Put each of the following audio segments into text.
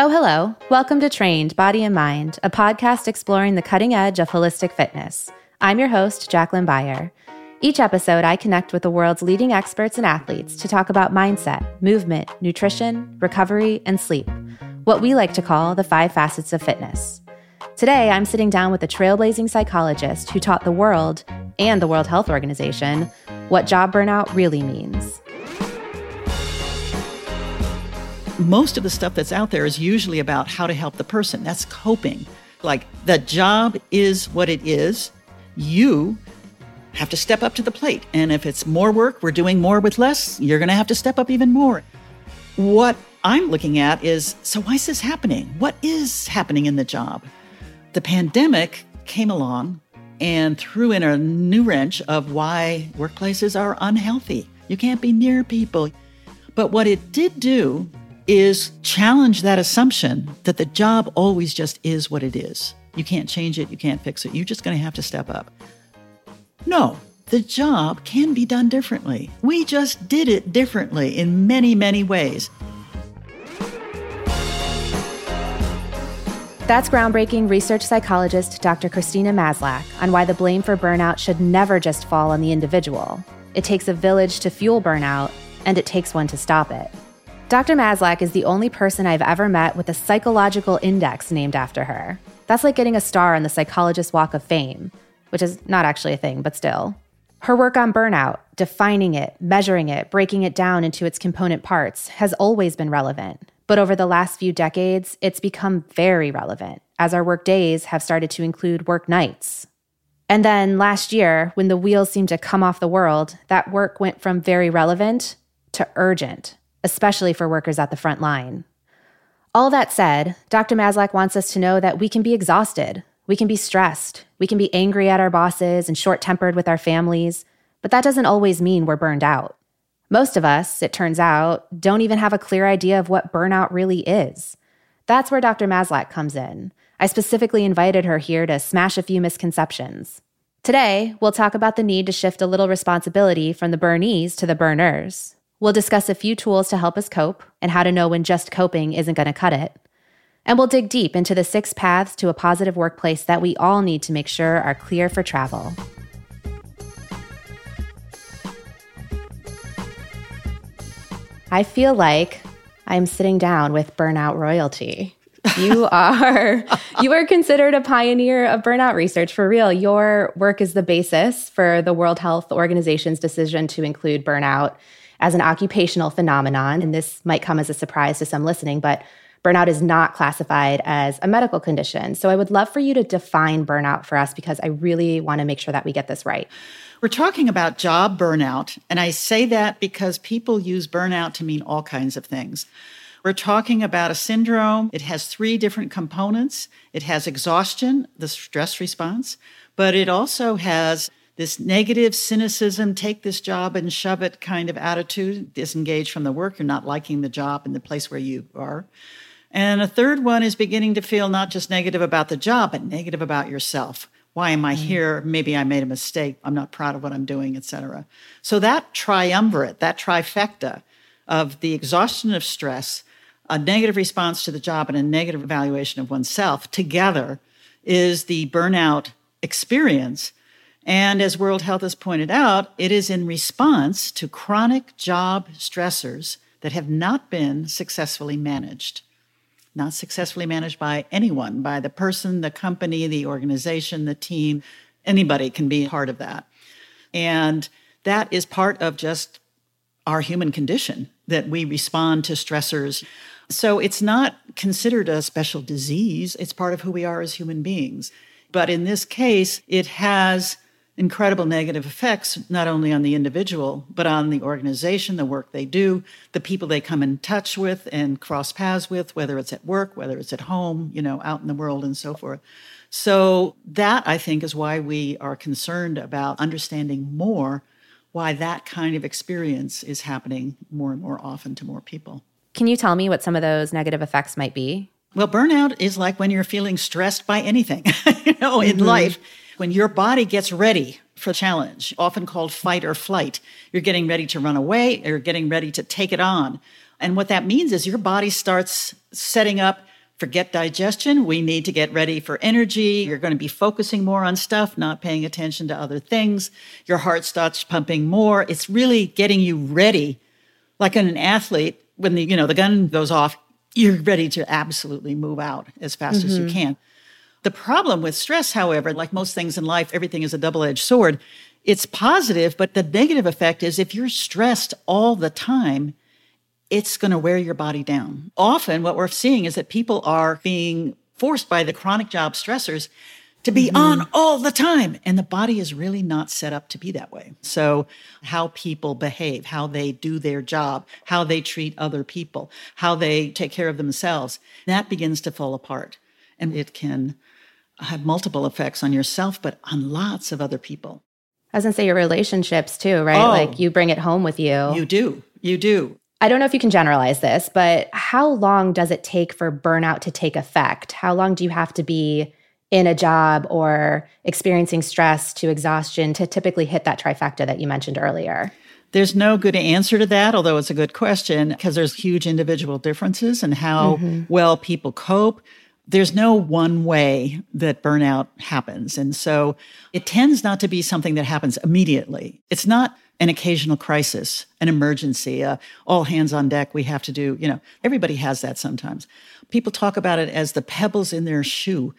Oh, hello. Welcome to Trained Body and Mind, a podcast exploring the cutting edge of holistic fitness. I'm your host, Jaclyn Byrer. Each episode, I connect with the world's leading experts and athletes to talk about mindset, movement, nutrition, recovery, and sleep, what we like to call the five facets of fitness. Today, I'm sitting down with a trailblazing psychologist who taught the world and the World Health Organization what job burnout really means. Most of the stuff that's out there is usually about how to help the person. That's coping. Like the job is what it is. You have to step up to the plate. And if it's more work, we're doing more with less, you're going to have to step up even more. What I'm looking at is so why is this happening? What is happening in the job? The pandemic came along and threw in a new wrench of why workplaces are unhealthy. You can't be near people. But what it did do is challenge that assumption that the job always just is what it is. You can't change it, you can't fix it. You're just going to have to step up. No, the job can be done differently. We just did it differently in many, many ways. That's groundbreaking research psychologist Dr. Christina Maslach on why the blame for burnout should never just fall on the individual. It takes a village to fuel burnout, and it takes one to stop it. Dr. Maslach is the only person I've ever met with a psychological index named after her. That's like getting a star on the Psychologist Walk of Fame, which is not actually a thing, but still. Her work on burnout, defining it, measuring it, breaking it down into its component parts, has always been relevant. But over the last few decades, it's become very relevant as our work days have started to include work nights. And then last year, when the wheels seemed to come off the world, that work went from very relevant to urgent especially for workers at the front line. All that said, Dr. Maslach wants us to know that we can be exhausted, we can be stressed, we can be angry at our bosses and short tempered with our families, but that doesn't always mean we're burned out. Most of us, it turns out, don't even have a clear idea of what burnout really is. That's where Dr. Maslach comes in. I specifically invited her here to smash a few misconceptions. Today, we'll talk about the need to shift a little responsibility from the burnees to the burners, We'll discuss a few tools to help us cope and how to know when just coping isn't going to cut it. And we'll dig deep into the six paths to a positive workplace that we all need to make sure are clear for travel. I feel like I'm sitting down with burnout royalty. You are you are considered a pioneer of burnout research for real. Your work is the basis for the World Health Organization's decision to include burnout as an occupational phenomenon. And this might come as a surprise to some listening, but burnout is not classified as a medical condition. So I would love for you to define burnout for us because I really want to make sure that we get this right. We're talking about job burnout, and I say that because people use burnout to mean all kinds of things. We're talking about a syndrome. It has three different components. It has exhaustion, the stress response, but it also has this negative cynicism, take this job and shove it kind of attitude, disengage from the work, you're not liking the job and the place where you are. And a third one is beginning to feel not just negative about the job, but negative about yourself. Why am I mm. here? Maybe I made a mistake. I'm not proud of what I'm doing, etc. So that triumvirate, that trifecta of the exhaustion of stress, a negative response to the job, and a negative evaluation of oneself together is the burnout experience and as World Health has pointed out, it is in response to chronic job stressors that have not been successfully managed. Not successfully managed by anyone, by the person, the company, the organization, the team. Anybody can be part of that. And that is part of just our human condition that we respond to stressors. So it's not considered a special disease, it's part of who we are as human beings. But in this case, it has incredible negative effects, not only on the individual, but on the organization, the work they do, the people they come in touch with and cross paths with, whether it's at work, whether it's at home, you know, out in the world and so forth. So, that I think is why we are concerned about understanding more why that kind of experience is happening more and more often to more people. Can you tell me what some of those negative effects might be? Well, burnout is like when you're feeling stressed by anything, you know, in mm-hmm. life when your body gets ready for challenge, often called fight or flight, you're getting ready to run away, you're getting ready to take it on. And what that means is your body starts setting up forget digestion. We need to get ready for energy. You're going to be focusing more on stuff, not paying attention to other things. Your heart starts pumping more. It's really getting you ready. Like an athlete, when the, you know, the gun goes off, you're ready to absolutely move out as fast mm-hmm. as you mm-hmm. can. The problem with stress, however, like most things in life, everything is a double edged sword. It's positive, but the negative effect is if you're stressed all the time, it's going to wear your body down. Often, what we're seeing is that people are being forced by the chronic job stressors to be mm-hmm. on all the time. And the body is really not set up to be that way. So, how people behave, how they do their job, how they treat other people, how they take care of themselves, that begins to fall apart. And it can have multiple effects on yourself, but on lots of other people. I was gonna say your relationships too, right? Oh, like you bring it home with you. You do. You do. I don't know if you can generalize this, but how long does it take for burnout to take effect? How long do you have to be in a job or experiencing stress to exhaustion to typically hit that trifecta that you mentioned earlier? There's no good answer to that, although it's a good question because there's huge individual differences in how mm-hmm. well people cope. There's no one way that burnout happens. And so it tends not to be something that happens immediately. It's not an occasional crisis, an emergency, uh, all hands on deck. We have to do, you know, everybody has that sometimes. People talk about it as the pebbles in their shoe.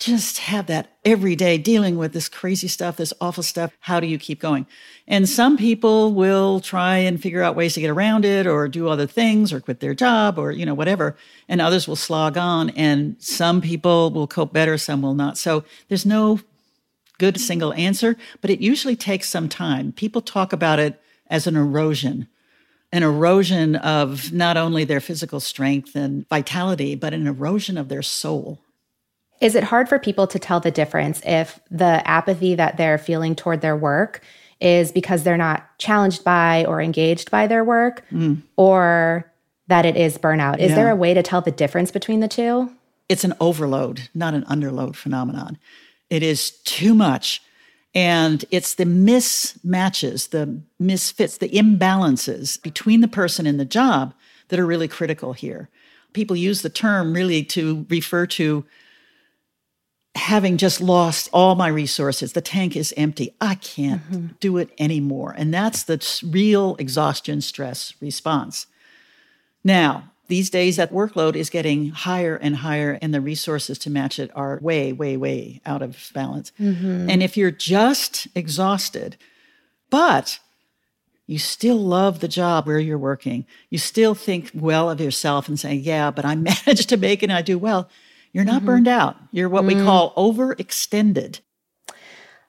Just have that every day dealing with this crazy stuff, this awful stuff. How do you keep going? And some people will try and figure out ways to get around it or do other things or quit their job or, you know, whatever. And others will slog on. And some people will cope better, some will not. So there's no good single answer, but it usually takes some time. People talk about it as an erosion, an erosion of not only their physical strength and vitality, but an erosion of their soul. Is it hard for people to tell the difference if the apathy that they're feeling toward their work is because they're not challenged by or engaged by their work mm. or that it is burnout? Is yeah. there a way to tell the difference between the two? It's an overload, not an underload phenomenon. It is too much. And it's the mismatches, the misfits, the imbalances between the person and the job that are really critical here. People use the term really to refer to having just lost all my resources. The tank is empty. I can't mm-hmm. do it anymore. And that's the real exhaustion stress response. Now, these days, that workload is getting higher and higher, and the resources to match it are way, way, way out of balance. Mm-hmm. And if you're just exhausted, but you still love the job where you're working, you still think well of yourself and say, Yeah, but I managed to make it and I do well, you're not mm-hmm. burned out. You're what mm-hmm. we call overextended.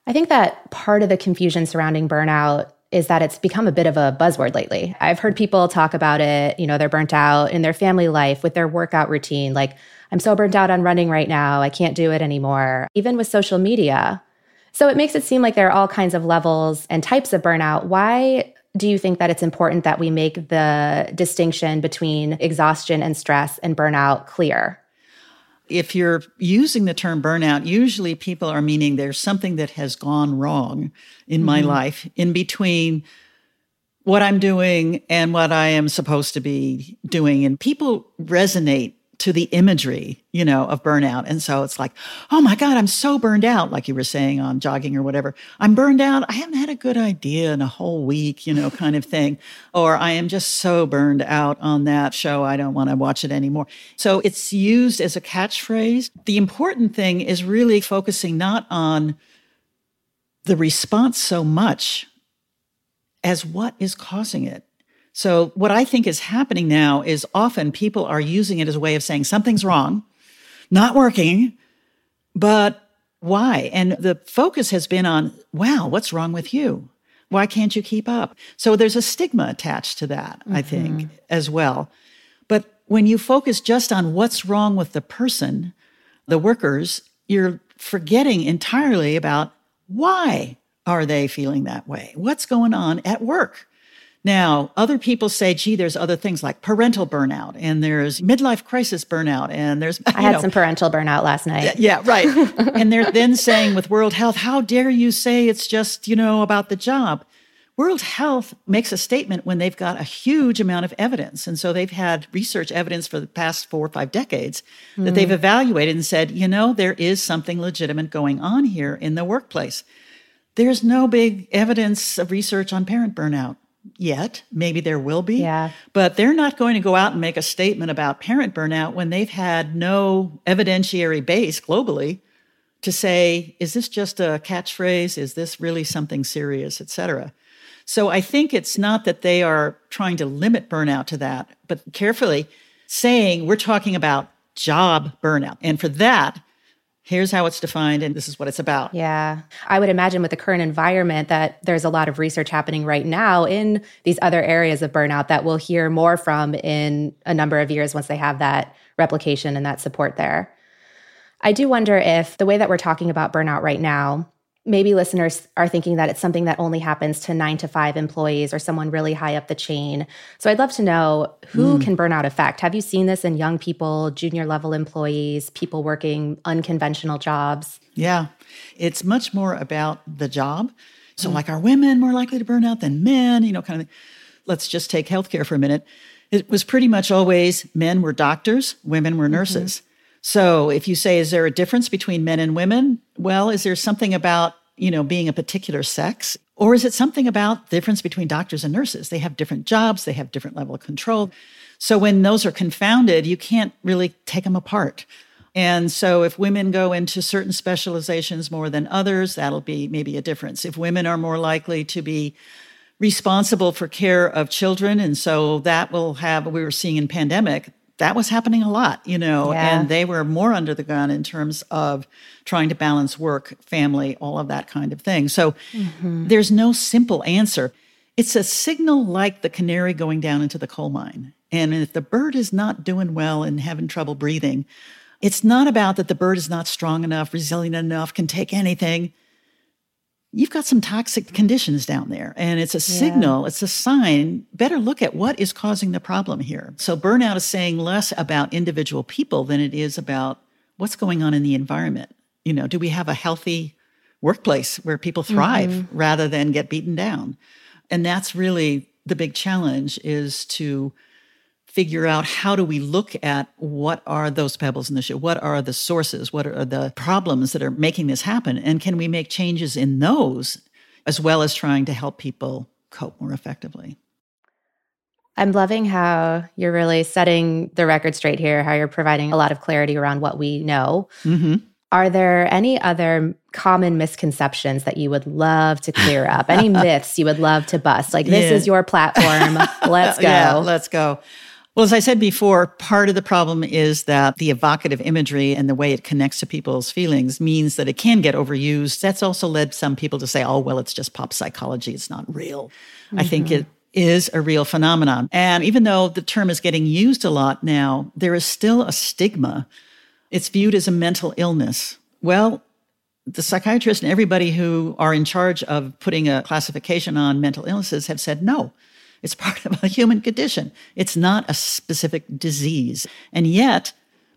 I think that part of the confusion surrounding burnout is that it's become a bit of a buzzword lately. I've heard people talk about it, you know, they're burnt out in their family life with their workout routine. Like, I'm so burnt out on running right now, I can't do it anymore. Even with social media. So it makes it seem like there are all kinds of levels and types of burnout. Why do you think that it's important that we make the distinction between exhaustion and stress and burnout clear? If you're using the term burnout, usually people are meaning there's something that has gone wrong in mm-hmm. my life in between what I'm doing and what I am supposed to be doing. And people resonate to the imagery, you know, of burnout. And so it's like, oh my God, I'm so burned out, like you were saying on jogging or whatever. I'm burned out. I haven't had a good idea in a whole week, you know, kind of thing. Or I am just so burned out on that show. I don't want to watch it anymore. So it's used as a catchphrase. The important thing is really focusing not on the response so much as what is causing it. So, what I think is happening now is often people are using it as a way of saying something's wrong, not working, but why? And the focus has been on, wow, what's wrong with you? Why can't you keep up? So, there's a stigma attached to that, mm-hmm. I think, as well. But when you focus just on what's wrong with the person, the workers, you're forgetting entirely about why are they feeling that way? What's going on at work? Now, other people say, gee, there's other things like parental burnout and there's midlife crisis burnout and there's. I had know, some parental burnout last night. Yeah, right. and they're then saying with World Health, how dare you say it's just, you know, about the job? World Health makes a statement when they've got a huge amount of evidence. And so they've had research evidence for the past four or five decades mm. that they've hmm. evaluated and said, you know, there is something legitimate going on here in the workplace. There's no big evidence of research on parent burnout yet. Maybe there will be. Yeah. But they're not going to go out and make a statement about parent burnout when they've had no evidentiary base globally to say, is this just a catchphrase? Is this really something serious, et cetera? So I think it's not that they are trying to limit burnout to that, but carefully saying we're talking about job burnout. And for that, here's how it's defined and this is what it's about. Yeah. I would imagine with the current environment that there's a lot of research happening right now in these other areas of burnout that we'll hear more from in a number of years once they have that replication and that support there. I do wonder if the way that we're talking about burnout right now maybe listeners are thinking that it's something that only happens to nine to five employees or someone really high up the chain. So I'd love to know who mm. can burnout affect? Have you seen this in young people, junior level employees, people working unconventional jobs? Yeah, it's much more about the job. So, mm. like, are women more likely to burn out than men? You know, kind of. Let's just take healthcare for a minute. It was pretty much always men were doctors, women were mm-hmm. nurses. Mm-hmm. So if you say, is there a difference between men and women? Well, is there something about, you know, being a particular sex? Or is it something about difference between doctors and nurses? They have different jobs, they have different level of control. So when those are confounded, you can't really take them apart. And so if women go into certain specializations more than others, that'll be maybe a difference. If women are more likely to be responsible for care of children, and so that will have, we were seeing in pandemic, that was happening a lot, you know, yeah. and they were more under the gun in terms of trying to balance work, family, all of that kind of thing. So mm-hmm. there's no simple answer. It's a signal like the canary going down into the coal mine. And if the bird is not doing well and having trouble breathing, it's not about that the bird is not strong enough, resilient enough, can take anything you've got some toxic conditions down there and it's a signal, yeah. it's a sign. Better look at what is causing the problem here. So, burnout is saying less about individual people than it is about what's going on in the environment. You know, do we have a healthy workplace where people thrive mm-hmm. rather than get beaten down? And that's really the big challenge is to figure out how do we look at what are those pebbles in the shoe? What are the sources? What are the problems that are making this happen? And can we make changes in those as well as trying to help people cope more effectively? I'm loving how you're really setting the record straight here, how you're providing a lot of clarity around what we know. Mm-hmm. Are there any other common misconceptions that you would love to clear up? Any myths you would love to bust? Like, this yeah. is your platform. Let's go. Yeah, let's go. Well, as I said before, part of the problem is that the evocative imagery and the way it connects to people's feelings means that it can get overused. That's also led some people to say, oh, well, it's just pop psychology. It's not real. Mm-hmm. I think mm-hmm. it is a real phenomenon. And even though the term is getting used a lot now, there is still a stigma. It's viewed as a mental illness. Well, the psychiatrists and everybody who are in charge of putting a classification on mental illnesses have said no it's part of a human condition. It's not a specific disease. And yet,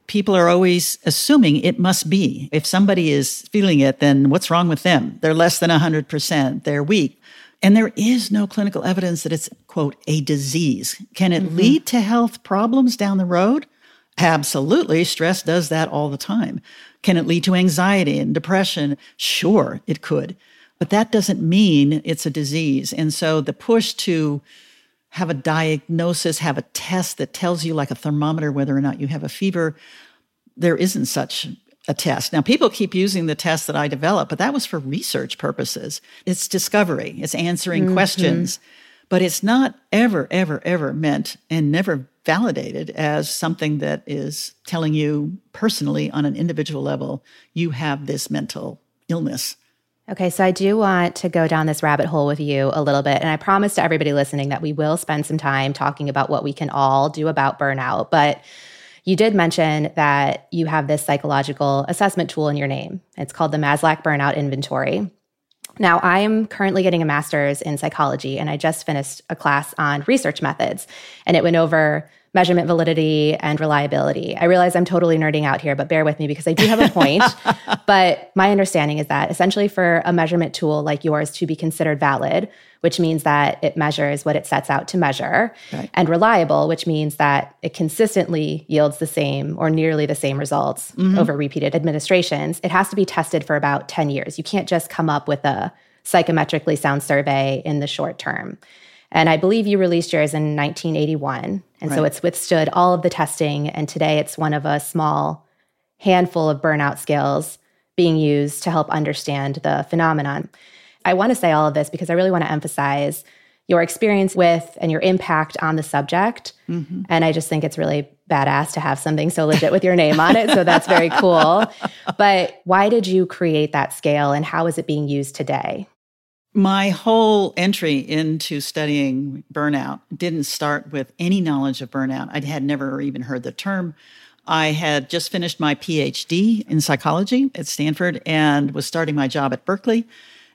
people are always assuming it must be. If somebody is feeling it, then what's wrong with them? They're less than 100%, they're weak. And there is no clinical evidence that it's, quote, a disease. Can it mm-hmm. lead to health problems down the road? Absolutely. Stress does that all the time. Can it lead to anxiety and depression? Sure, it could. But that doesn't mean it's a disease. And so the push to have a diagnosis, have a test that tells you, like a thermometer, whether or not you have a fever. There isn't such a test. Now, people keep using the test that I developed, but that was for research purposes. It's discovery, it's answering mm-hmm. questions, but it's not ever, ever, ever meant and never validated as something that is telling you personally on an individual level, you have this mental illness. Okay, so I do want to go down this rabbit hole with you a little bit. And I promise to everybody listening that we will spend some time talking about what we can all do about burnout. But you did mention that you have this psychological assessment tool in your name. It's called the Maslach Burnout Inventory. Now, I'm currently getting a master's in psychology, and I just finished a class on research methods, and it went over measurement validity and reliability. I realize I'm totally nerding out here, but bear with me because I do have a point. but my understanding is that essentially for a measurement tool like yours to be considered valid, which means that it measures what it sets out to measure, right. and reliable, which means that it consistently yields the same or nearly the same results mm-hmm. over repeated administrations, it has to be tested for about 10 years. You can't just come up with a psychometrically sound survey in the short term. And I believe you released yours in 1981. And right. so it's withstood all of the testing. And today it's one of a small handful of burnout scales being used to help understand the phenomenon. I want to say all of this because I really want to emphasize your experience with and your impact on the subject. Mm-hmm. And I just think it's really badass to have something so legit with your name on it. So that's very cool. But why did you create that scale and how is it being used today? My whole entry into studying burnout didn't start with any knowledge of burnout. I had never even heard the term. I had just finished my PhD in psychology at Stanford and was starting my job at Berkeley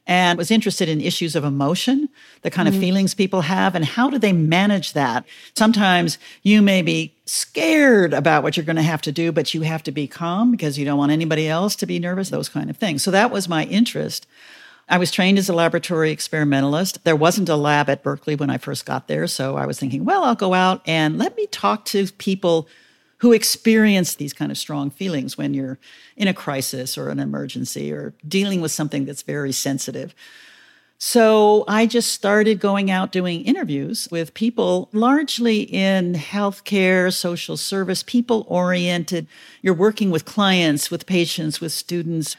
and was interested in issues of emotion, the kind mm-hmm. of feelings people have, and how do they manage that? Sometimes you may be scared about what you're going to have to do, but you have to be calm because you don't want anybody else to be nervous, those kind of things. So that was my interest. I was trained as a laboratory experimentalist. There wasn't a lab at Berkeley when I first got there. So I was thinking, well, I'll go out and let me talk to people who experience these kind of strong feelings when you're in a crisis or an emergency or dealing with something that's very sensitive. So I just started going out doing interviews with people largely in healthcare, social service, people oriented. You're working with clients, with patients, with students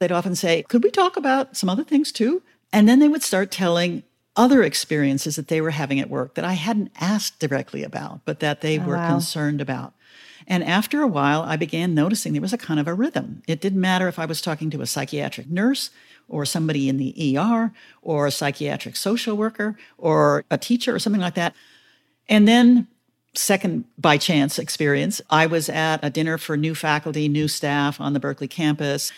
they'd often say, Could we talk about some other things too? And then they would start telling other experiences that they were having at work that I hadn't asked directly about, but that they oh, were wow. concerned about. And after a while, I began noticing there was a kind of a rhythm. It didn't matter if I was talking to a psychiatric nurse or somebody in the ER or a psychiatric social worker or a teacher or something like that. And then, second by chance experience, I was at a dinner for new faculty, new staff on the Berkeley campus.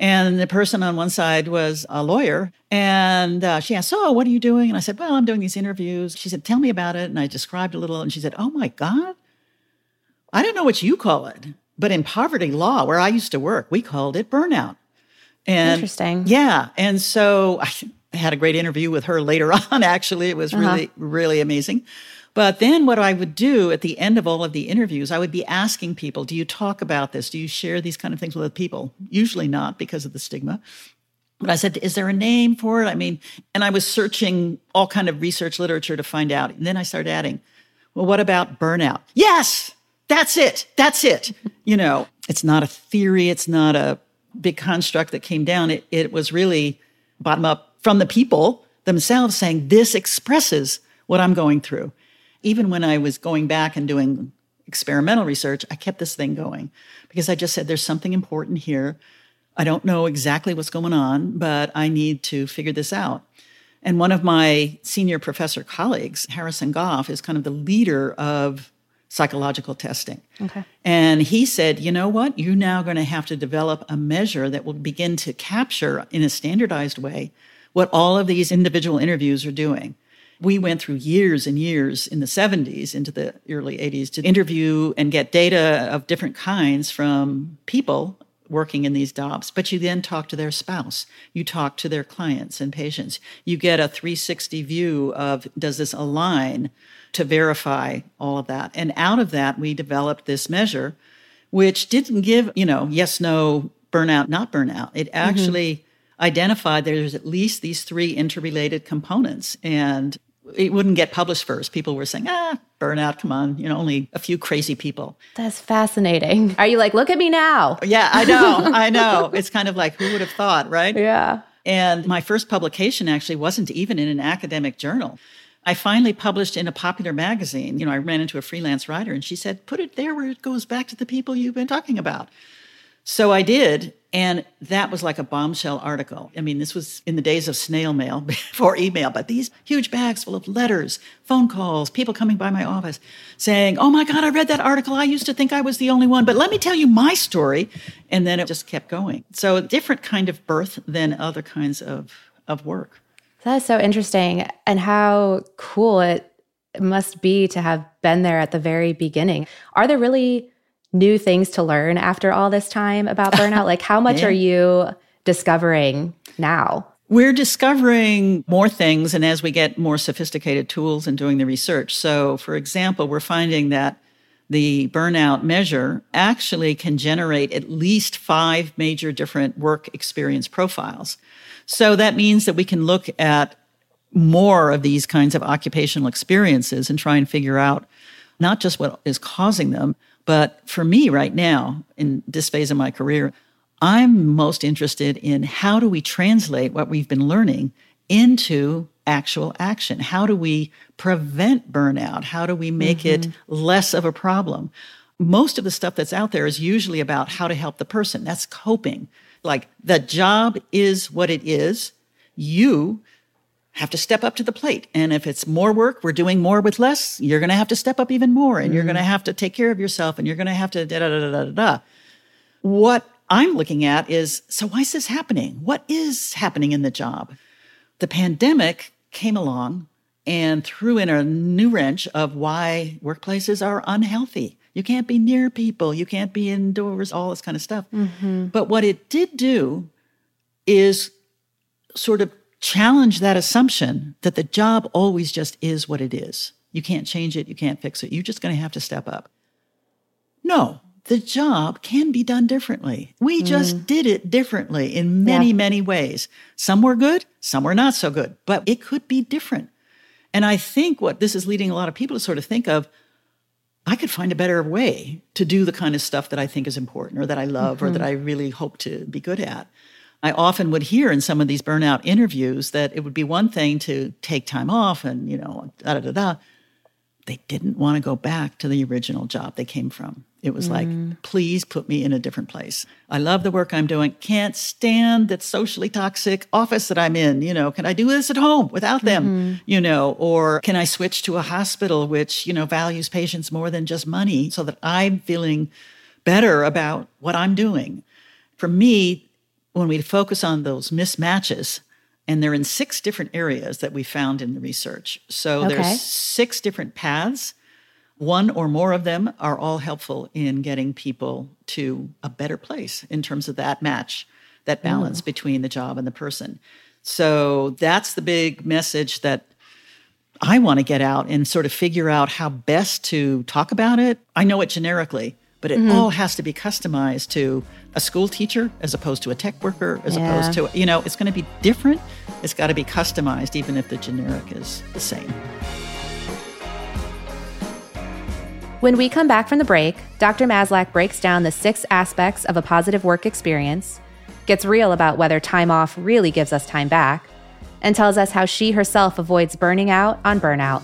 And the person on one side was a lawyer. And uh, she asked, So, what are you doing? And I said, Well, I'm doing these interviews. She said, Tell me about it. And I described a little. And she said, Oh my God, I don't know what you call it. But in poverty law, where I used to work, we called it burnout. And Interesting. Yeah. And so I had a great interview with her later on, actually. It was uh-huh. really, really amazing. But then what I would do at the end of all of the interviews, I would be asking people, do you talk about this? Do you share these kind of things with other people? Usually not because of the stigma. But I said, is there a name for it? I mean, and I was searching all kind of research literature to find out. And then I started adding, well, what about burnout? Yes, that's it. That's it. you know, it's not a theory. It's not a big construct that came down. It, it was really bottom up from the people themselves saying, this expresses what I'm going through even when I was going back and doing experimental research, I kept this thing going because I just said, there's something important here. I don't know exactly what's going on, but I need to figure this out. And one of my senior professor colleagues, Harrison Gough, is kind of the leader of psychological testing. Okay. And he said, you know what? You're now going to have to develop a measure that will begin to capture in a standardized way what all of these individual interviews are doing we went through years and years in the 70s into the early 80s to interview and get data of different kinds from people working in these jobs, but you then talk to their spouse, you talk to their clients and patients. You get a 360 view of does this align to verify all of that. And out of that, we developed this measure, which didn't give, you know, yes, no, burnout, not burnout. It mm-hmm. actually mm-hmm. identified there's at least these three interrelated components. And it wouldn't get published first. People were saying, ah, burnout, come on, you know, only a few crazy people. That's fascinating. Are you like, look at me now? Yeah, I know, I know. It's kind of like, who would have thought, right? Yeah. And my first publication actually wasn't even in an academic journal. I finally published in a popular magazine. You know, I ran into a freelance writer and she said, put it there where it goes back to the people you've been talking about. So I did. And that was like a bombshell article. I mean, this was in the days of snail mail before email, but these huge bags full of letters, phone calls, people coming by my office saying, Oh my God, I read that article. I used to think I was the only one, but let me tell you my story. And then it just kept going. So a different kind of birth than other kinds of, of work. That's so interesting. And how cool it it must be to have been there at the very beginning. Are there really new things to learn after all this time about burnout? like, how much yeah. are you discovering now? We're discovering more things, and as we get more sophisticated tools and doing the research. So, for example, we're finding that the burnout measure actually can generate at least five major different work experience profiles. So that means that we can look at more of these kinds of occupational experiences and try and figure out not just what is causing them, but for me right now in this phase of my career, I'm most interested in how do we translate what we've been learning into actual action? How do we prevent burnout? How do we make mm-hmm. it less of a problem? Most of the stuff that's out there is usually about how to help the person. That's coping. Like the job is what it is. You have to step up to the plate. And if it's more work, we're doing more with less, you're going to have to step up even more and mm-hmm. you're going to have to take care of yourself and you're going to have to da da da da da da. What I'm looking at is so why is this happening? What is happening in the job? The pandemic came along and threw in a new wrench of why workplaces are unhealthy. You can't be near people. You can't be indoors, all this kind of stuff. Mm-hmm. But what it did do is sort of challenge that assumption that the job always just is what it is. You can't change it. You can't fix it. You're just going to have to step up. No, the job can be done differently. We mm. just did it differently in many, yeah. many ways. Some were good, some were not so good, but it could be different. And I think what this is leading a lot of people to sort of think of I could find a better way to do the kind of stuff that I think is important or that I love mm-hmm. or that mm-hmm. I really hope to be good at. I often would hear in some of these burnout interviews that it would be one thing to take time off and, you know, da da da da. They didn't want to go back to the original job they came from. It was mm. like, please put me in a different place. I love the work I'm doing. Can't stand that socially toxic office that I'm in. You know, can I do this at home without them? Mm-hmm. You know, or can I switch to a hospital which, you know, values patients more than just money so that I'm feeling better about what I'm doing? For me, when we focus on those mismatches, and they're in six different areas that we found in the research. So okay. there's six different paths one or more of them are all helpful in getting people to a better place in terms of that match, that balance mm. between the job and the person. So that's the big message that I want to get out and sort of figure out how best to talk about it. I know it generically, but it mm-hmm. all has to be customized to a school teacher as opposed to a tech worker, as yeah. opposed to, you know, it's going to be different. It's got to be customized, even if the generic is the same. When we come back from the break, Dr. Maslach breaks down the six aspects of a positive work experience, gets real about whether time off really gives us time back, and tells us how she herself avoids burning out on burnout.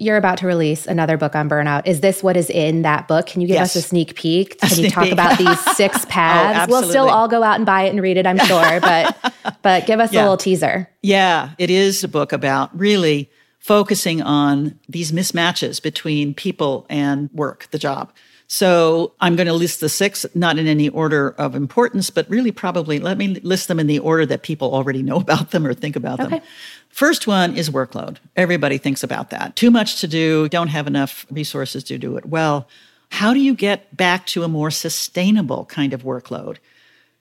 You're about to release another book on burnout. Is this what is in that book? Can you give yes. us a sneak peek? Can sneak you talk peek. about these six oh, paths? oh, we'll still all go out and buy it and read it, I'm sure, but but give us yeah. a little teaser. Yeah, it is a book about really focusing on these mismatches between people and work, the job. So I'm going to list the six, not in any order of importance, but really probably let me list them in the order that people already know about them or think about okay. them. First one is workload. Everybody thinks about that. Too much to do, don't have enough resources to do it well. How do you get back to a more sustainable kind of workload?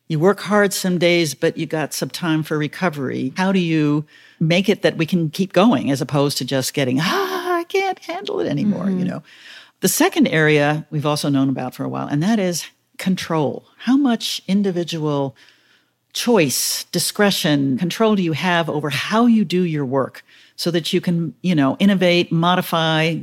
You work hard some days, but you got some time for recovery. How do you make it that we can keep going as opposed to just getting, ah, I can't handle it anymore, mm-hmm. you know? The second area we've also known about for a while, and that is control. How much individual choice, discretion, control do you have over how you do your work so that you can, you know, innovate, modify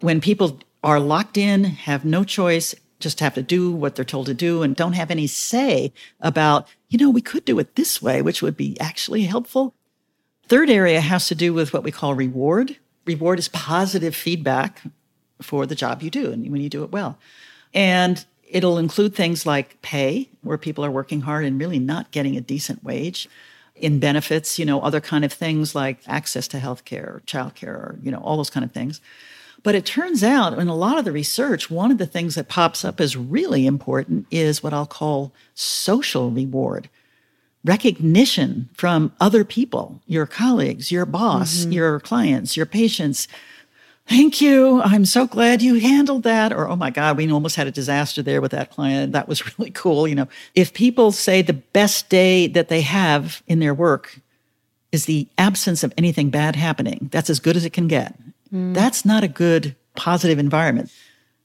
when people are locked in, have no choice, just have to do what they're told to do and don't have any say about, you know, we could do it this way, which would be actually helpful. Third area has to do with what we call reward. Reward is positive feedback for the job you do and when you do it well. And It'll include things like pay, where people are working hard and really not getting a decent wage. In benefits, you know, other kind of things like access to health care, childcare, or, you know, all those kind of things. But it turns out in a lot of the research, one of the things that pops up as really important is what I'll call social reward recognition from other people, your colleagues, your boss, mm-hmm. your clients, your patients. Thank you. I'm so glad you handled that. Or, oh my God, we almost had a disaster there with that client. That was really cool. You know, if people say the best day that they have in their work is the absence of anything bad happening, that's as good as it can get. Mm. That's not a good positive environment.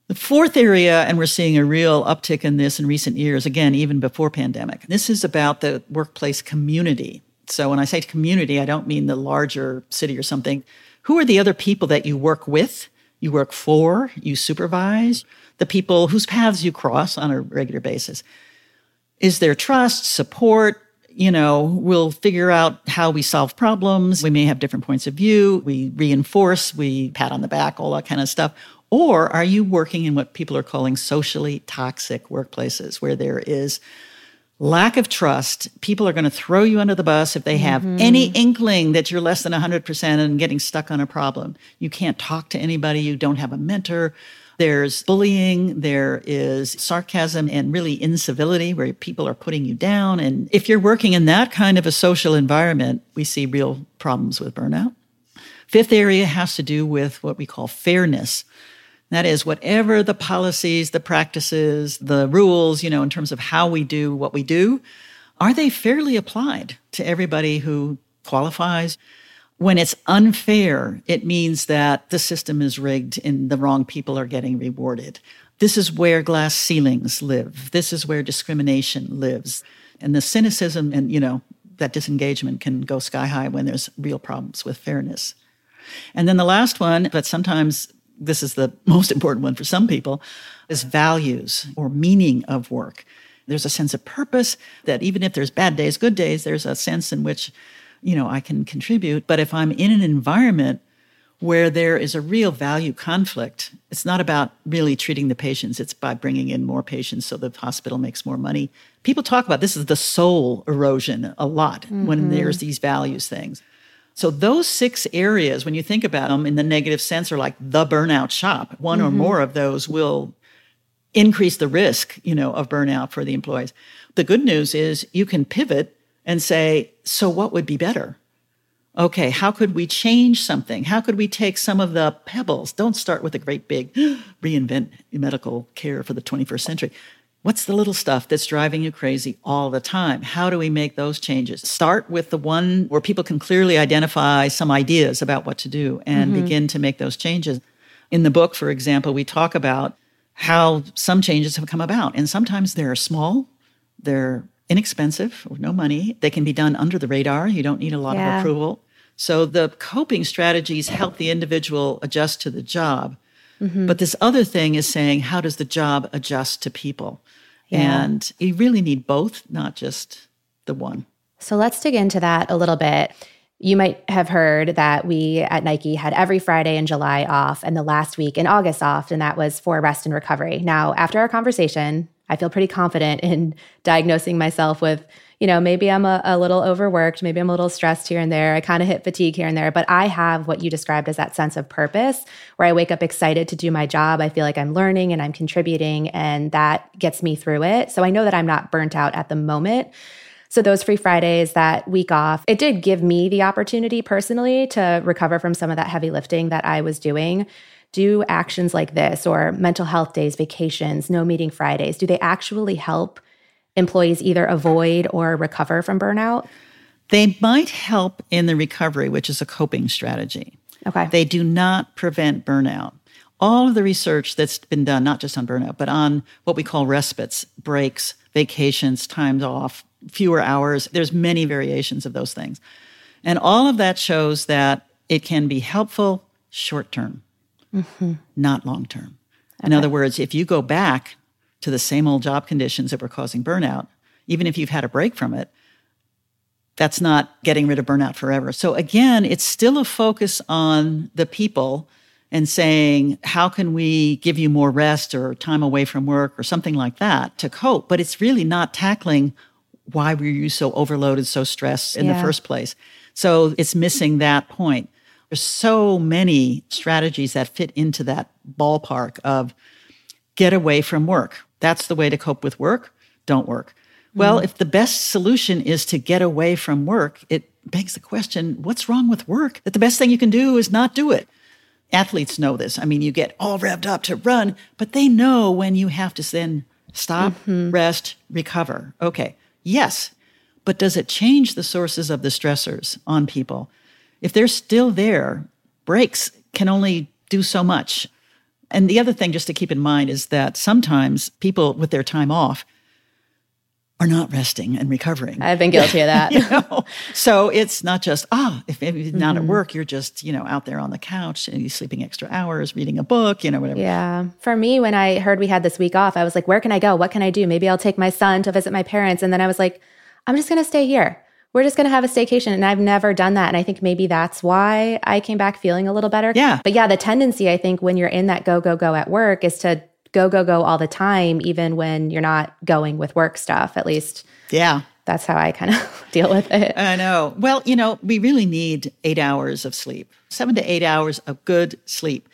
The fourth area, and we're seeing a real uptick in this in recent years, again, even before pandemic, this is about the workplace community. So when I say community, I don't mean the larger city or something. Who are the other people that you work with, you work for, you supervise, the people whose paths you cross on a regular basis? Is there trust, support, you know, we'll figure out how we solve problems. We may have different points of view. We reinforce, we pat on the back, all that kind of stuff. Or are you working in what people are calling socially toxic workplaces where there is lack of trust? People are going to throw you under the bus if they have mm-hmm. any inkling that you're less than 100% and getting stuck on a problem. You can't talk to anybody. You don't have a mentor. There's bullying, there is sarcasm and really incivility where people are putting you down. And if you're working in that kind of a social environment, we see real problems with burnout. Fifth area has to do with what we call fairness. That is, whatever the policies, the practices, the rules, you know, in terms of how we do what we do, are they fairly applied to everybody who qualifies? when it's unfair, it means that the system is rigged and the wrong people are getting rewarded. This is where glass ceilings live. This is where discrimination lives. And the cynicism and, you know, that disengagement can go sky high when there's real problems with fairness. And then the last one, but sometimes this is the most important one for some people, is values or meaning of work. There's a sense of purpose that even if there's bad days, good days, there's a sense in which you know, I can contribute. But if I'm in an environment where there is a real value conflict, it's not about really treating the patients, it's by bringing in more patients so the hospital makes more money. People talk about this is the soul erosion a lot mm-hmm. when there's these values things. So those six areas, when you think about them in the negative sense, are like the burnout shop. One mm-hmm. or more of those will increase the risk, you know, of burnout for the employees. The good news is you can pivot and say, so what would be better? Okay, how could we change something? How could we take some of the pebbles? Don't start with a great big reinvent medical care for the 21st century. What's the little stuff that's driving you crazy all the time? How do we make those changes? Start with the one where people can clearly identify some ideas about what to do and mm-hmm. begin to make those changes. In the book, for example, we talk about how some changes have come about. And sometimes they're small, they're inexpensive or no money. They can be done under the radar. You don't need a lot yeah. of approval. So the coping strategies help the individual adjust to the job. Mm-hmm. But this other thing is saying, how does the job adjust to people? Yeah. And you really need both, not just the one. So let's dig into that a little bit. You might have heard that we at Nike had every Friday in July off and the last week in August off, and that was for rest and recovery. Now, after our conversation, I feel pretty confident in diagnosing myself with, you know, maybe I'm a, a little overworked, maybe I'm a little stressed here and there. I kind of hit fatigue here and there, but I have what you described as that sense of purpose where I wake up excited to do my job. I feel like I'm learning and I'm contributing, and that gets me through it. So I know that I'm not burnt out at the moment. So those free Fridays, that week off, it did give me the opportunity personally to recover from some of that heavy lifting that I was doing do actions like this or mental health days, vacations, no meeting Fridays, do they actually help employees either avoid or recover from burnout? They might help in the recovery, which is a coping strategy. Okay. They do not prevent burnout. All of the research that's been done, not just on burnout, but on what we call respites, breaks, vacations, times off, fewer hours, there's many variations of those things. And all of that shows that it can be helpful short term mm-hmm. not long term. Okay. In other words, if you go back to the same old job conditions that were causing burnout, even if you've had a break from it, that's not getting rid of burnout forever. So again, it's still a focus on the people and saying, how can we give you more rest or time away from work or something like that to cope? But it's really not tackling why were you so overloaded, so stressed in yeah. the first place. So it's missing that point. There's so many strategies that fit into that ballpark of get away from work. That's the way to cope with work. Don't work. Well, mm if the best solution is to get away from work, it begs the question what's wrong with work? That the best thing you can do is not do it. Athletes know this. I mean, you get all revved up to run, but they know when you have to then stop, mm-hmm. rest, recover. Okay, yes, but does it change the sources of the stressors on people? If they're still there, breaks can only do so much. And the other thing just to keep in mind is that sometimes people with their time off are not resting and recovering. I've been guilty of that. you know? So it's not just, ah, if maybe mm-hmm. not at mm-hmm. work, you're just, you know, out there on the couch and you're sleeping extra hours, reading a book, you know, whatever. Yeah. For me, when I heard we had this week off, I was like, where can I go? What can I do? Maybe I'll take my son to visit my parents. And then I was like, I'm just going to stay here. We're just going to have a staycation. And I've never done that. And I think maybe that's why I came back feeling a little better. Yeah. But yeah, the tendency, I think, when you're in that go, go, go at work is to go, go, go all the time, even when you're not going with work stuff, at least yeah. That's how I kind of deal with it. I know. Well, you know, we really need eight hours of sleep, seven to eight hours of good sleep.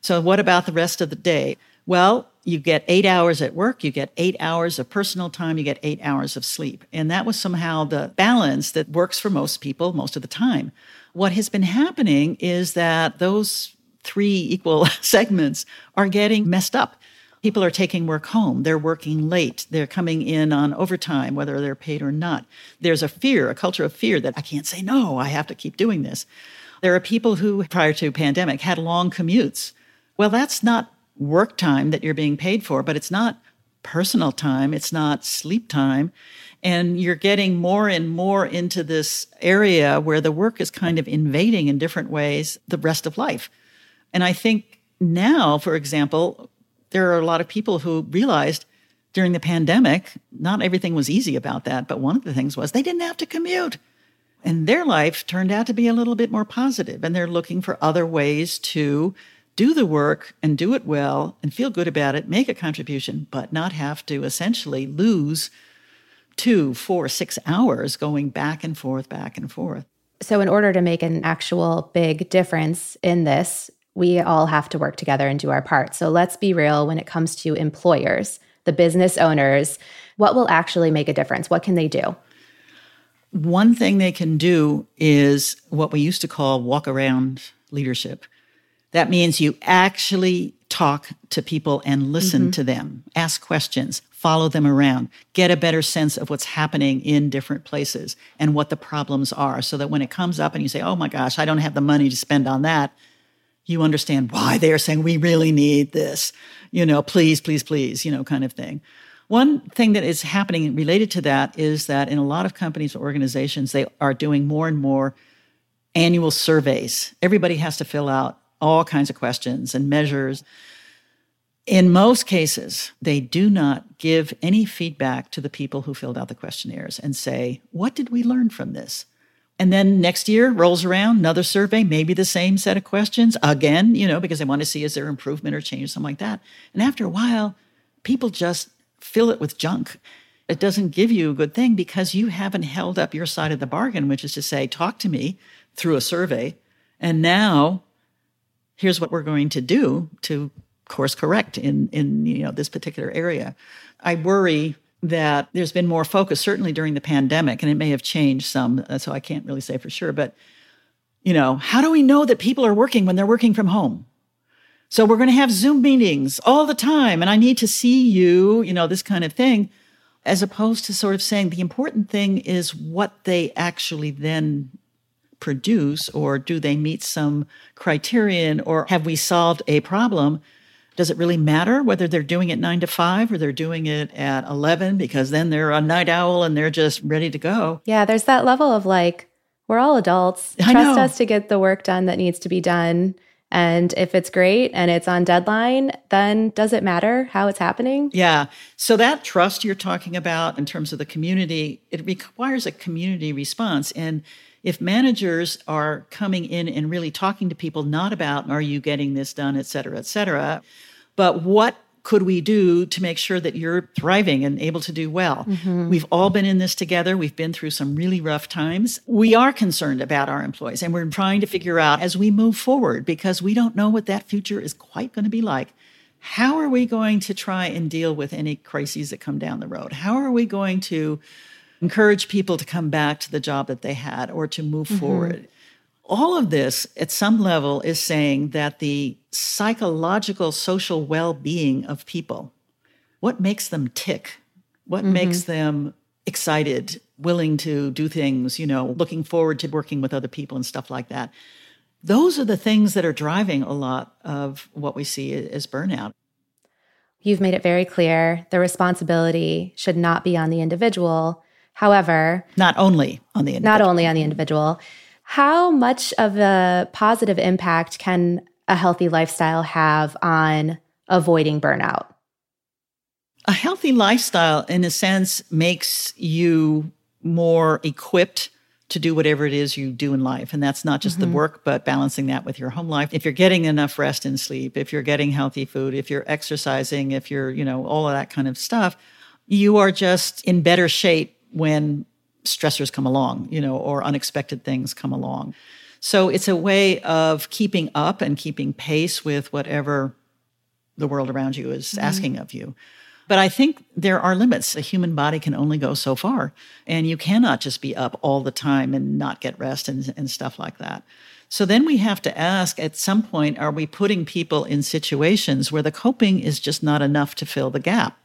So, what about the rest of the day? Well, you get eight hours at work, you get eight hours of personal time, you get eight hours of sleep. And that was somehow the balance that works for most people most of the time. What has been happening is that those three equal segments are getting messed up people are taking work home. They're working late. They're coming in on overtime, whether they're paid or not. There's a fear, a culture of fear that I can't say no, I have to keep doing this. There are people who, prior to pandemic, had long commutes. Well, that's not work time that you're being paid for, but it's not personal time, it's not sleep time. And you're getting more and more into this area where the work is kind of invading in different ways the rest of life. And I think now, for example, there are a lot of people who realized during the pandemic, not everything was easy about that, but one of the things was they didn't have to commute. And their life turned out to be a little bit more positive, and they're looking for other ways to do the work and do it well and feel good about it, make a contribution, but not have to essentially lose two, four, six hours going back and forth, back and forth. So, in order to make an actual big difference in this, we all have to work together and do our part. So let's be real when it comes to employers, the business owners, what will actually make a difference? What can they do? One thing they can do is what we used to call walk around leadership. That means you actually talk to people and listen mm-hmm. to them, ask questions, follow them around, get a better sense of what's happening in different places and what the problems are so that when it comes up and you say, oh my gosh, I don't have the money to spend on that, you understand why they are saying we really need this, you know, please, please, please, you know, kind of thing. One thing that is happening related to that is that in a lot of companies or organizations, they are doing more and more annual surveys. Everybody has to fill out all kinds of questions and measures. In most cases, they do not give any feedback to the people who filled out the questionnaires and say, What did we learn from this? And then next year rolls around, another survey, maybe the same set of questions again, you know, because they want to see is there improvement or change, something like that. And after a while, people just fill it with junk. It doesn't give you a good thing because you haven't held up your side of the bargain, which is to say, talk to me through a survey. And now here's what we're going to do to course correct in, in you know, this particular area. I worry that there's been more focus, certainly during the pandemic, and it may have changed some, uh, so I can't really say for sure. But, you know, how do we know that people are working when they're working from home? So we're going to have Zoom meetings all the time, and I need to see you, you know, this kind of thing, as opposed to sort of saying the important thing is what they actually then produce, or do they meet some criterion, or have we solved a problem? Does it really matter whether they're doing it nine to five or they're doing it at 11 because then they're a night owl and they're just ready to go? Yeah, there's that level of like, we're all adults. Trust us to get the work done that needs to be done. And if it's great and it's on deadline, then does it matter how it's happening? Yeah. So that trust you're talking about in terms of the community, it requires a community response. And if managers are coming in and really talking to people not about are you getting this done et cetera et cetera but what could we do to make sure that you're thriving and able to do well? Mm-hmm. We've all been in this together. We've been through some really rough times. We are concerned about our employees and we're trying to figure out as we move forward because we don't know what that future is quite going to be like. How are we going to try and deal with any crises that come down the road? How are we going to encourage people to come back to the job that they had or to move mm-hmm. forward? All of this, at some level, is saying that the psychological, social well being of people, what makes them tick, what mm-hmm. makes them excited, willing to do things, you know, looking forward to working with other people and stuff like that. Those are the things that are driving a lot of what we see as burnout. You've made it very clear the responsibility should not be on the individual. However, not only on the individual. Not only on the individual. How much of a positive impact can a healthy lifestyle have on avoiding burnout? A healthy lifestyle, in a sense, makes you more equipped to do whatever it is you do in life. And that's not just mm-hmm. the work, but balancing that with your home life. If you're getting enough rest and sleep, if you're getting healthy food, if you're exercising, if you're, you know, all of that kind of stuff, you are just in better shape when stressors come along, you know, or unexpected things come along. So it's a way of keeping up and keeping pace with whatever the world around you is mm-hmm. asking of you. But I think there are limits. The human body can only go so far. And you cannot just be up all the time and not get rest and, and stuff like that. So then we have to ask at some point, are we putting people in situations where the coping is just not enough to fill the gap?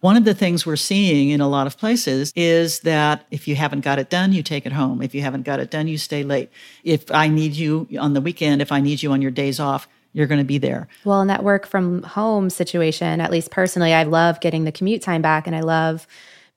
One of the things we're seeing in a lot of places is that if you haven't got it done, you take it home. If you haven't got it done, you stay late. If I need you on the weekend, if I need you on your days off, you're going to be there. Well, in that work from home situation, at least personally, I love getting the commute time back and I love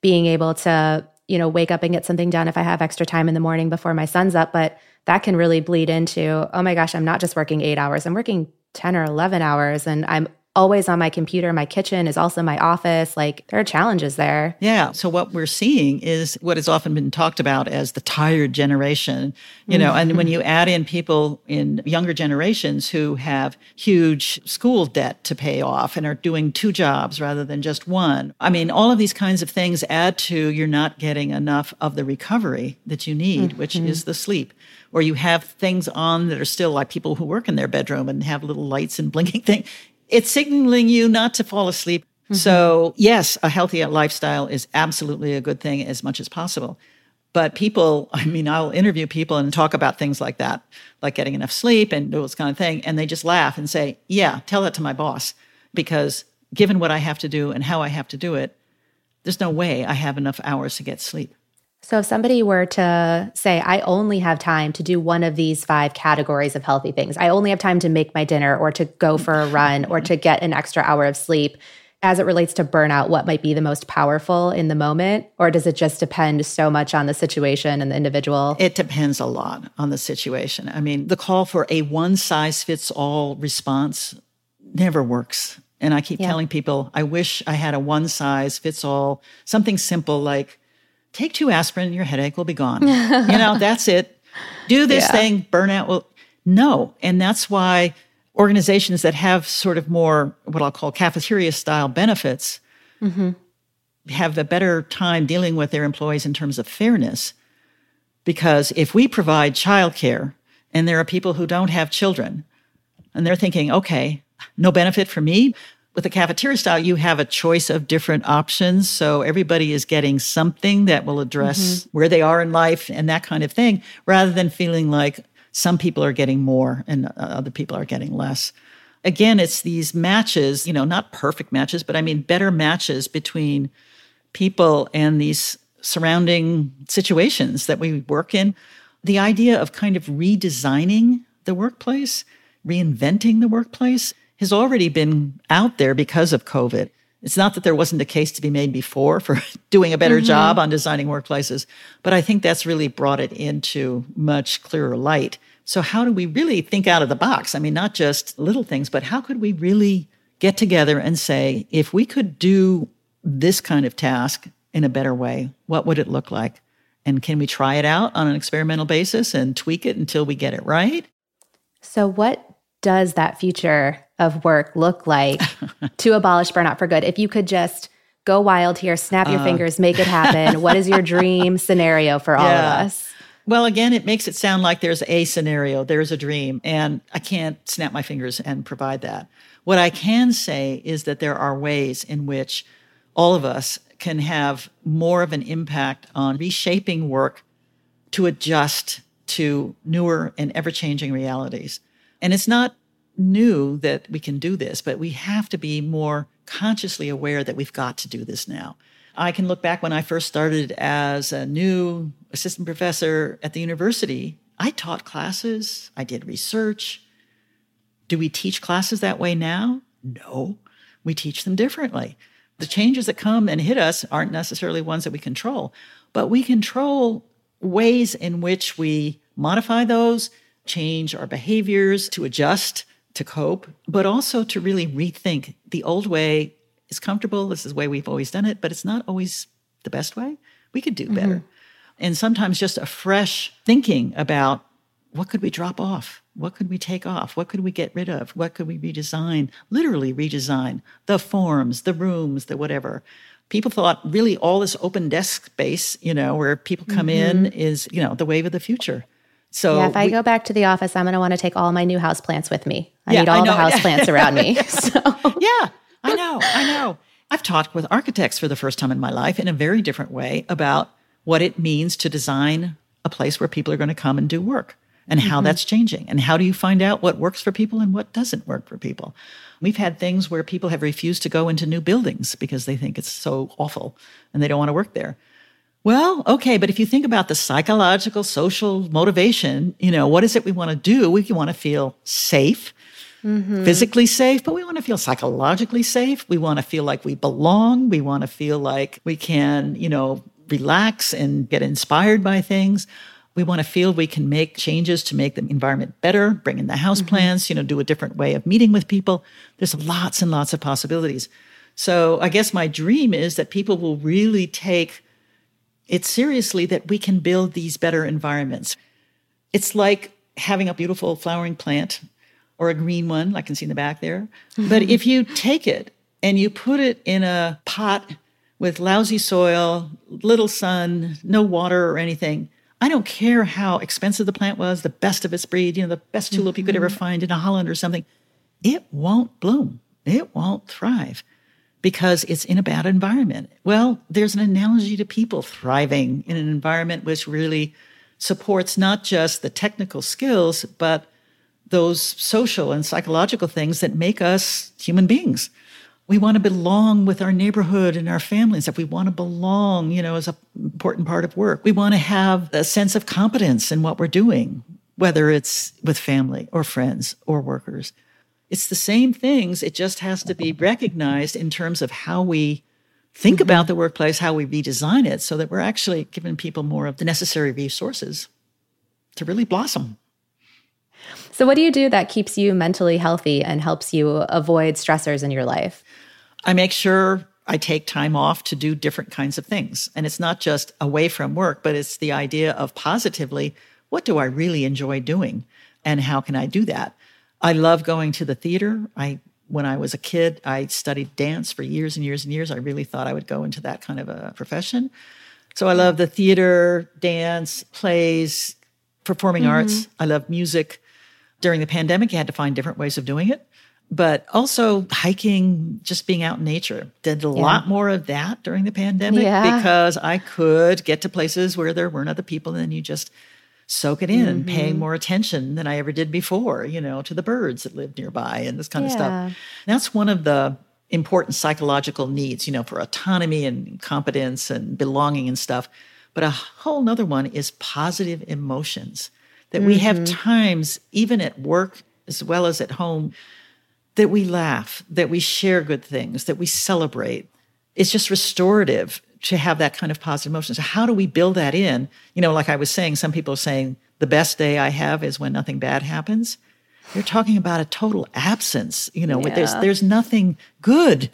being able to, you know, wake up and get something done if I have extra time in the morning before my son's up. But that can really bleed into, oh my gosh, I'm not just working eight hours, I'm working 10 or 11 hours and I'm always on my computer. My kitchen is also my office. Like there are challenges there. Yeah. So what we're seeing is what has often been talked about as the tired generation, you know, and when you add in people in younger generations who have huge school debt to pay off and are doing two jobs rather than just one. I mean, all of these kinds of things add to you're not getting enough of the recovery that you need, mm-hmm. which is the sleep or you have things on that are still like people who work in their bedroom and have little lights and blinking thing it's signaling you not to fall asleep. Mm-hmm. So, yes, a healthy lifestyle is absolutely a good thing as much as possible. But people, I mean, I'll interview people and talk about things like that, like getting enough sleep and those kind of thing. And they just laugh and say, Yeah, tell that to my boss. Because given what I have to do and how I have to do it, there's no way I have enough hours to get sleep. So, if somebody were to say, I only have time to do one of these five categories of healthy things, I only have time to make my dinner or to go for a run or to get an extra hour of sleep, as it relates to burnout, what might be the most powerful in the moment? Or does it just depend so much on the situation and the individual? It depends a lot on the situation. I mean, the call for a one size fits all response never works. And I keep yeah. telling people, I wish I had a one size fits all, something simple like, take two aspirin, your headache will be gone. you know, that's it. Do this yeah. thing, burnout will. No. And that's why organizations that have sort of more what I'll call cafeteria style benefits mm-hmm. have a better time dealing with their employees in terms of fairness. Because if we provide childcare and there are people who don't have children and they're thinking, okay, no benefit for me, with a cafeteria style, you have a choice of different options. So everybody is getting something that will address mm-hmm. where they are in life and that kind of thing, rather than feeling like some people are getting more and uh, other people are getting less. Again, it's these matches, you know, not perfect matches, but I mean better matches between people and these surrounding situations that we work in. The idea of kind of redesigning the workplace, reinventing the workplace has already been out there because of COVID. It's not that there wasn't a case to be made before for doing a better mm-hmm. job on designing workplaces, but I think that's really brought it into much clearer light. So, how do we really think out of the box? I mean, not just little things, but how could we really get together and say, if we could do this kind of task in a better way, what would it look like? And can we try it out on an experimental basis and tweak it until we get it right? So, what does that future of work look like to abolish burnout for good? If you could just go wild here, snap your uh, fingers, make it happen. what is your dream scenario for all yeah. of us? Well, again, it makes it sound like there's a scenario, there's a dream, and I can't snap my fingers and provide that. What I can say is that there are ways in which all of us can have more of an impact on reshaping work to adjust to newer and ever changing realities. And it's not new that we can do this, but we have to be more consciously aware that we've got to do this now. I can look back when I first started as a new assistant professor at the university. I taught classes, I did research. Do we teach classes that way now? No, we teach them differently the changes that come and hit us aren't necessarily ones that we control, but we control ways in which we modify those, change our behaviors to adjust, to cope, but also to really rethink the old way is comfortable. This is the way we've always done it, but it's not always the best way. We could do better. Mm-hmm. And sometimes just a fresh thinking about what could we drop off? What could we take off? What could we get rid of? What could we redesign? Literally redesign the forms, the rooms, the whatever. People thought really all this open desk space, you know, where people come mm-hmm. in is, you know, the wave of the future. So yeah, if I we, go back to the office, I'm going to want to take all my new house plants with me. I yeah, need all I the house plants around me. So. Yeah, I know, I know. I've talked with architects for the first time in my life in a very different way about what it means to design a place where people are going to come and do work and how mm-hmm. that's changing. And how do you find out what works for people and what doesn't work for people? We've had things where people have refused to go into new buildings because they think it's so awful and they don't want to work there. Well, okay, but if you think about the psychological, social motivation, you know, what is it we want to do? We want to feel safe, mm-hmm. physically safe, but we want to feel psychologically safe. We want to feel like we belong. We want to feel like we can, you know, relax and get inspired by things. We want to feel we can make changes to make the environment better, bring in the house mm-hmm. plants, you know, do a different way of meeting with people. There's lots and lots of possibilities. So I guess my dream is that people will really take it seriously that we can build these better environments. It's like having a beautiful flowering plant or a green one, like I can see in the back there. Mm-hmm. But if you take it and you put it in a pot with lousy soil, little sun, no water or anything, I don't care how expensive the plant was, the best of its breed, you know, the best tulip mm-hmm. you could ever mm-hmm. find in a Holland or something. It won't bloom. It won't thrive because it's in a bad environment. Well, there's an analogy to people thriving in an environment which really supports not just the technical skills, but those social and psychological things that make us human beings. We want to belong with our neighborhood and our families if we want to belong you know as an important part of work. We want to have a sense of competence in what we're doing whether it's with family or friends or workers it's the same things it just has to be recognized in terms of how we think mm-hmm. about the workplace how we redesign it so that we're actually giving people more of the necessary resources to really blossom so, what do you do that keeps you mentally healthy and helps you avoid stressors in your life? I make sure I take time off to do different kinds of things. And it's not just away from work, but it's the idea of positively what do I really enjoy doing and how can I do that? I love going to the theater. I when I was a kid, I studied dance for years and years and years. I really thought I would go into that kind of a profession. So I love the theater, dance, plays, performing mm-hmm. arts. I love music. During the pandemic, you had to find different ways of doing it but also hiking, just being out in nature. Did a yeah. lot more of that during the pandemic yeah. because I could get to places where there weren't other people and then you just soak it in, mm-hmm. paying more attention than I ever did before, you know, to the birds that live nearby and this kind yeah. of stuff. That's one of the important psychological needs, you know, for autonomy and competence and belonging and stuff. But a whole nother one is positive emotions that mm-hmm. we have mm-hmm. times, even at work as well as at home, that we laugh, that we share good things, that we celebrate. It's just restorative to have that kind of positive emotion. So how do we build that in? You know, like I was saying, some people are saying the best day I have is when nothing bad happens. You're talking about a total absence, you know, yeah. there's there's nothing good.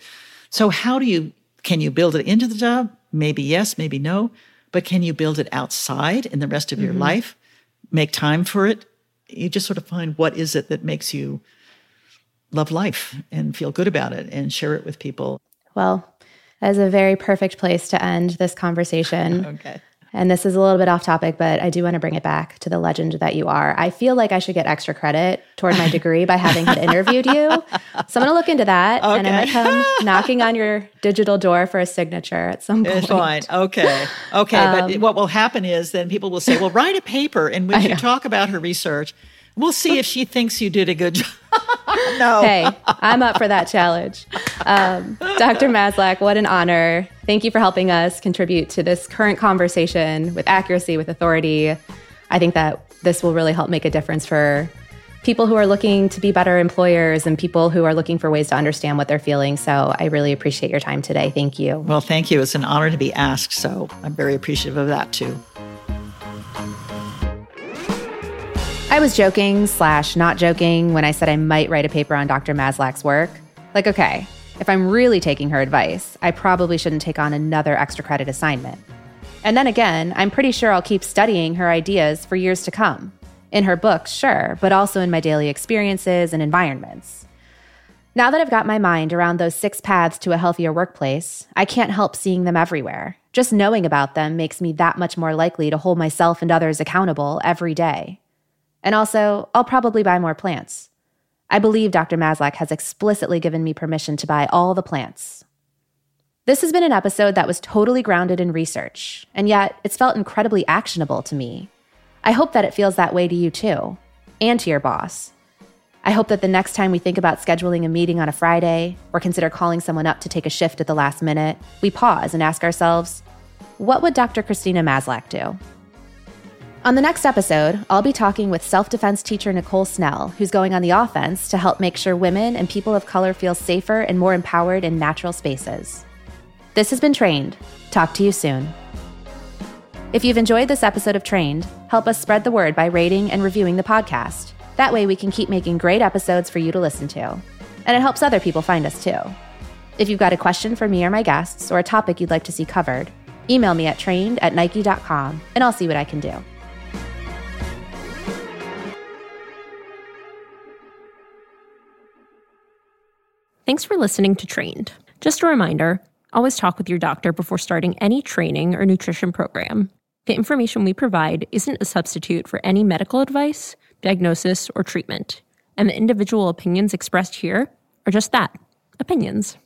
So how do you can you build it into the job? Maybe yes, maybe no. but can you build it outside in the rest of your mm-hmm. life? Make time for it. You just sort of find what is it that makes you love life and feel good about it and share it with people. Well, that is a very perfect place to end this conversation. Okay. And this is a little bit off topic, but I do want to bring it back to the legend that you are. I feel like I should get extra credit toward my degree by having had interviewed you. So I'm going to look into that and I might come knocking on your digital door for a signature at some point. It's fine. Okay. Okay. but um, what will happen is then people will say, well, write a paper in which you talk about her research. We'll see if she thinks you did a good job. no. Hey, I'm up for that challenge. Um, Dr. Maslach, what an honor. Thank you for helping us contribute to this current conversation with accuracy, with authority. I think that this will really help make a difference for people who are looking to be better employers and people who are looking for ways to understand what they're feeling. So I really appreciate your time today. Thank you. Well, thank you. It's an honor to be asked. So I'm very appreciative of that too. I was joking slash not joking when I said I might write a paper on Dr. Maslach's work. Like, okay, if I'm really taking her advice, I probably shouldn't take on another extra credit assignment. And then again, I'm pretty sure I'll keep studying her ideas for years to come. In her books, sure, but also in my daily experiences and environments. Now that I've got my mind around those six paths to a healthier workplace, I can't help seeing them everywhere. Just knowing about them makes me that much more likely to hold myself and others accountable every day. And also, I'll probably buy more plants. I believe Dr. Maslach has explicitly given me permission to buy all the plants. This has been an episode that was totally grounded in research, and yet it's felt incredibly actionable to me. I hope that it feels that way to you too, and to your boss. I hope that the next time we think about scheduling a meeting on a Friday or consider calling someone up to take a shift at the last minute, we pause and ask ourselves, what would Dr. Christina Maslach do? On the next episode, I'll be talking with self defense teacher Nicole Snell, who's going on the offense to help make sure women and people of color feel safer and more empowered in natural spaces. This has been Trained. Talk to you soon. If you've enjoyed this episode of Trained, help us spread the word by rating and reviewing the podcast. That way, we can keep making great episodes for you to listen to. And it helps other people find us too. If you've got a question for me or my guests, or a topic you'd like to see covered, email me at trained at nike.com and I'll see what I can do. Thanks for listening to Trained. Just a reminder always talk with your doctor before starting any training or nutrition program. The information we provide isn't a substitute for any medical advice, diagnosis, or treatment, and the individual opinions expressed here are just that opinions.